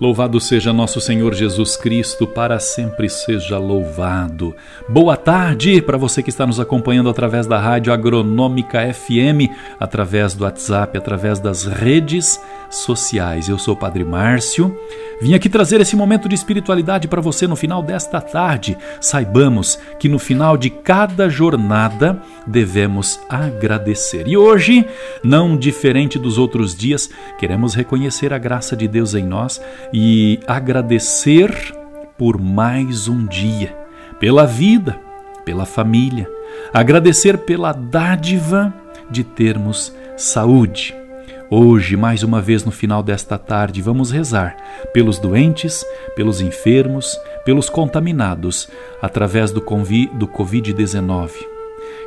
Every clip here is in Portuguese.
Louvado seja nosso Senhor Jesus Cristo, para sempre seja louvado. Boa tarde para você que está nos acompanhando através da Rádio Agronômica FM, através do WhatsApp, através das redes sociais. Eu sou o Padre Márcio. Vim aqui trazer esse momento de espiritualidade para você no final desta tarde. Saibamos que no final de cada jornada devemos agradecer. E hoje, não diferente dos outros dias, queremos reconhecer a graça de Deus em nós e agradecer por mais um dia, pela vida, pela família, agradecer pela dádiva de termos saúde Hoje, mais uma vez no final desta tarde, vamos rezar pelos doentes, pelos enfermos, pelos contaminados através do, do Covid-19.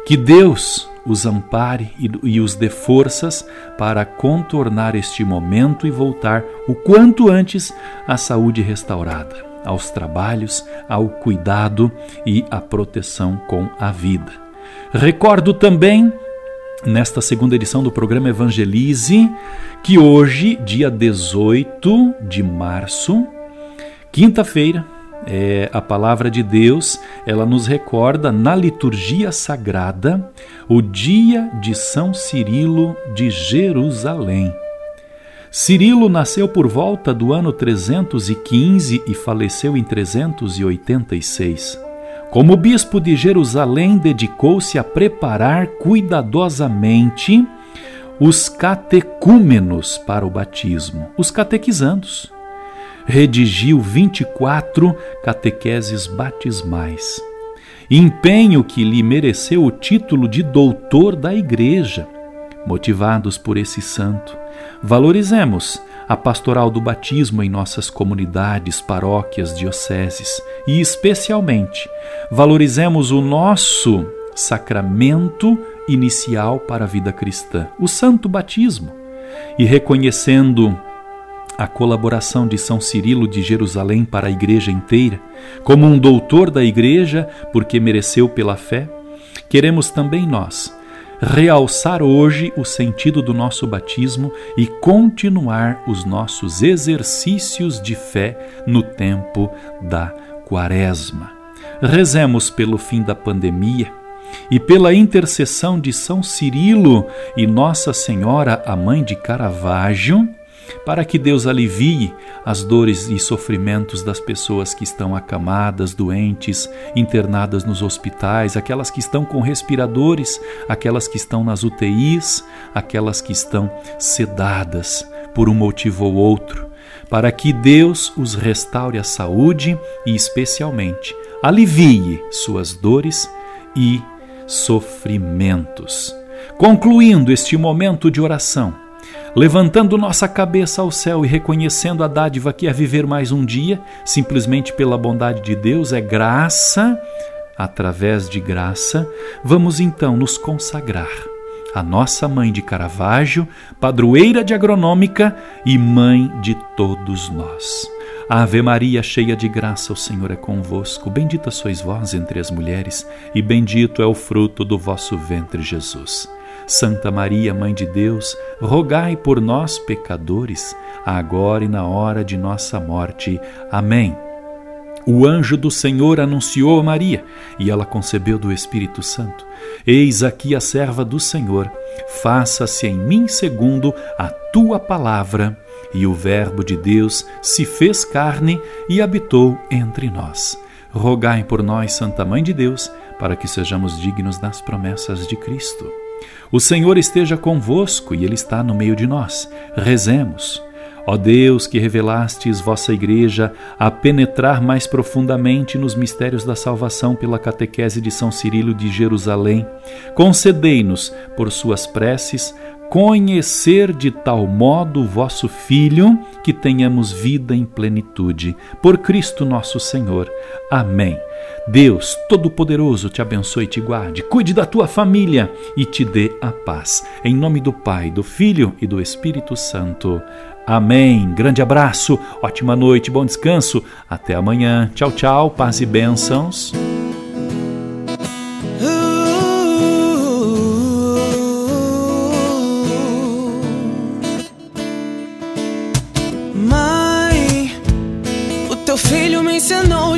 Que Deus os ampare e, os dê forças para contornar este momento e voltar o quanto antes à saúde restaurada, aos trabalhos, ao cuidado e à proteção com a vida. Recordo também nesta segunda edição do programa Evangelize, que hoje, dia 18 de março, quinta-feira, é, a palavra de Deus, ela nos recorda na liturgia sagrada o dia de São Cirilo de Jerusalém. Cirilo nasceu por volta do ano 315 e faleceu em 386. Como bispo de Jerusalém, dedicou-se a preparar cuidadosamente os catecúmenos para o batismo, os catequizandos. Redigiu 24 catequeses batismais, empenho que lhe mereceu o título de doutor da Igreja. Motivados por esse santo, valorizemos a pastoral do batismo em nossas comunidades, paróquias, dioceses. E, especialmente, valorizemos o nosso sacramento inicial para a vida cristã, o Santo Batismo, e reconhecendo a colaboração de São Cirilo de Jerusalém para a igreja inteira, como um doutor da igreja, porque mereceu pela fé, queremos também nós realçar hoje o sentido do nosso batismo e continuar os nossos exercícios de fé no tempo da Quaresma. Rezemos pelo fim da pandemia e pela intercessão de São Cirilo e Nossa Senhora, a mãe de Caravaggio, para que Deus alivie as dores e sofrimentos das pessoas que estão acamadas, doentes, internadas nos hospitais, aquelas que estão com respiradores, aquelas que estão nas UTIs, aquelas que estão sedadas por um motivo ou outro, para que Deus os restaure a saúde e, especialmente, alivie suas dores e sofrimentos. Concluindo este momento de oração, levantando nossa cabeça ao céu e reconhecendo a dádiva que é viver mais um dia, simplesmente pela bondade de Deus, é graça, através de graça, vamos então nos consagrar a nossa mãe de Caravaggio, padroeira de agronômica e mãe de todos nós. Ave Maria, cheia de graça, o Senhor é convosco. Bendita sois vós entre as mulheres, e bendito é o fruto do vosso ventre, Jesus. Santa Maria, Mãe de Deus, rogai por nós, pecadores, agora e na hora de nossa morte. Amém. O anjo do Senhor anunciou a Maria, e ela concebeu do Espírito Santo. Eis aqui a serva do Senhor, faça-se em mim segundo a tua palavra. E o Verbo de Deus se fez carne e habitou entre nós. Rogai por nós, Santa Mãe de Deus, para que sejamos dignos das promessas de Cristo. O Senhor esteja convosco e Ele está no meio de nós. Rezemos. Ó Deus, que revelastes vossa Igreja a penetrar mais profundamente nos mistérios da salvação pela catequese de São Cirilo de Jerusalém, concedei-nos, por suas preces, conhecer de tal modo o vosso Filho que tenhamos vida em plenitude. Por Cristo nosso Senhor. Amém. Deus Todo-Poderoso te abençoe e te guarde, cuide da tua família e te dê a paz. Em nome do Pai, do Filho e do Espírito Santo. Amém. Grande abraço, ótima noite, bom descanso. Até amanhã. Tchau, tchau, paz e bênçãos.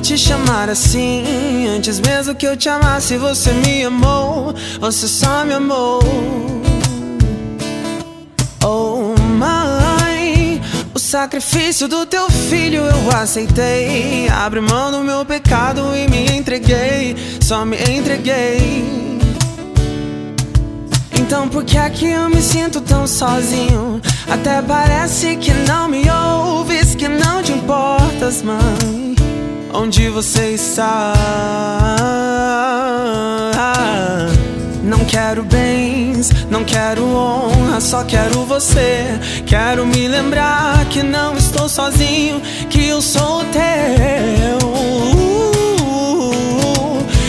Te chamar assim. Antes mesmo que eu te amasse, você me amou. Você só me amou. Oh, mãe, o sacrifício do teu filho eu aceitei. Abre mão do meu pecado e me entreguei. Só me entreguei. Então por que é que eu me sinto tão sozinho? Até parece que não me ouves, que não te importas, mãe onde você está. Não quero bens, não quero honra, só quero você. Quero me lembrar que não estou sozinho, que eu sou teu.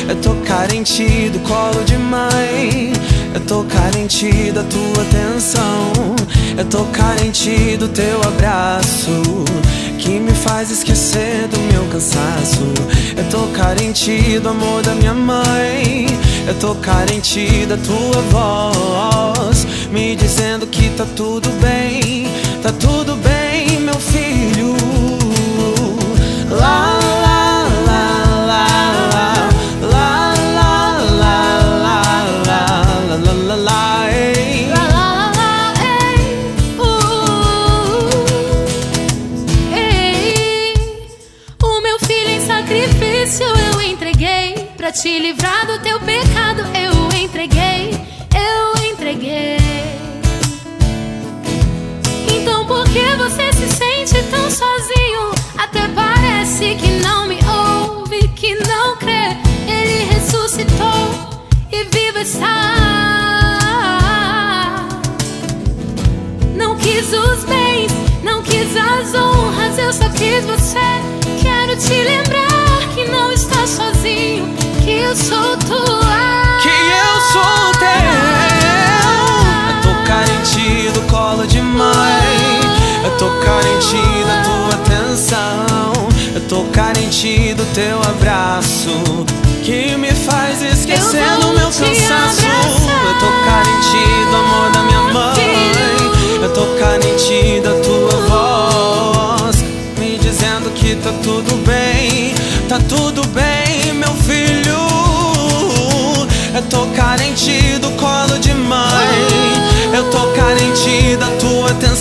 Eu tô carente do colo de mãe. Eu tô carente da tua atenção. Eu tô carente do teu abraço que me faz esquecer do meu cansaço. Eu tô carente do amor da minha mãe. Eu tô carente da tua voz, me dizendo que tá tudo bem, tá tudo bem, meu filho. Eu sou tua. Que eu sou teu. Eu tô carente do colo de mãe. Eu tô carente da tua atenção. Eu tô carente do teu abraço. Que me faz esquecer do meu cansaço. Eu tô carente do amor da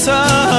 tua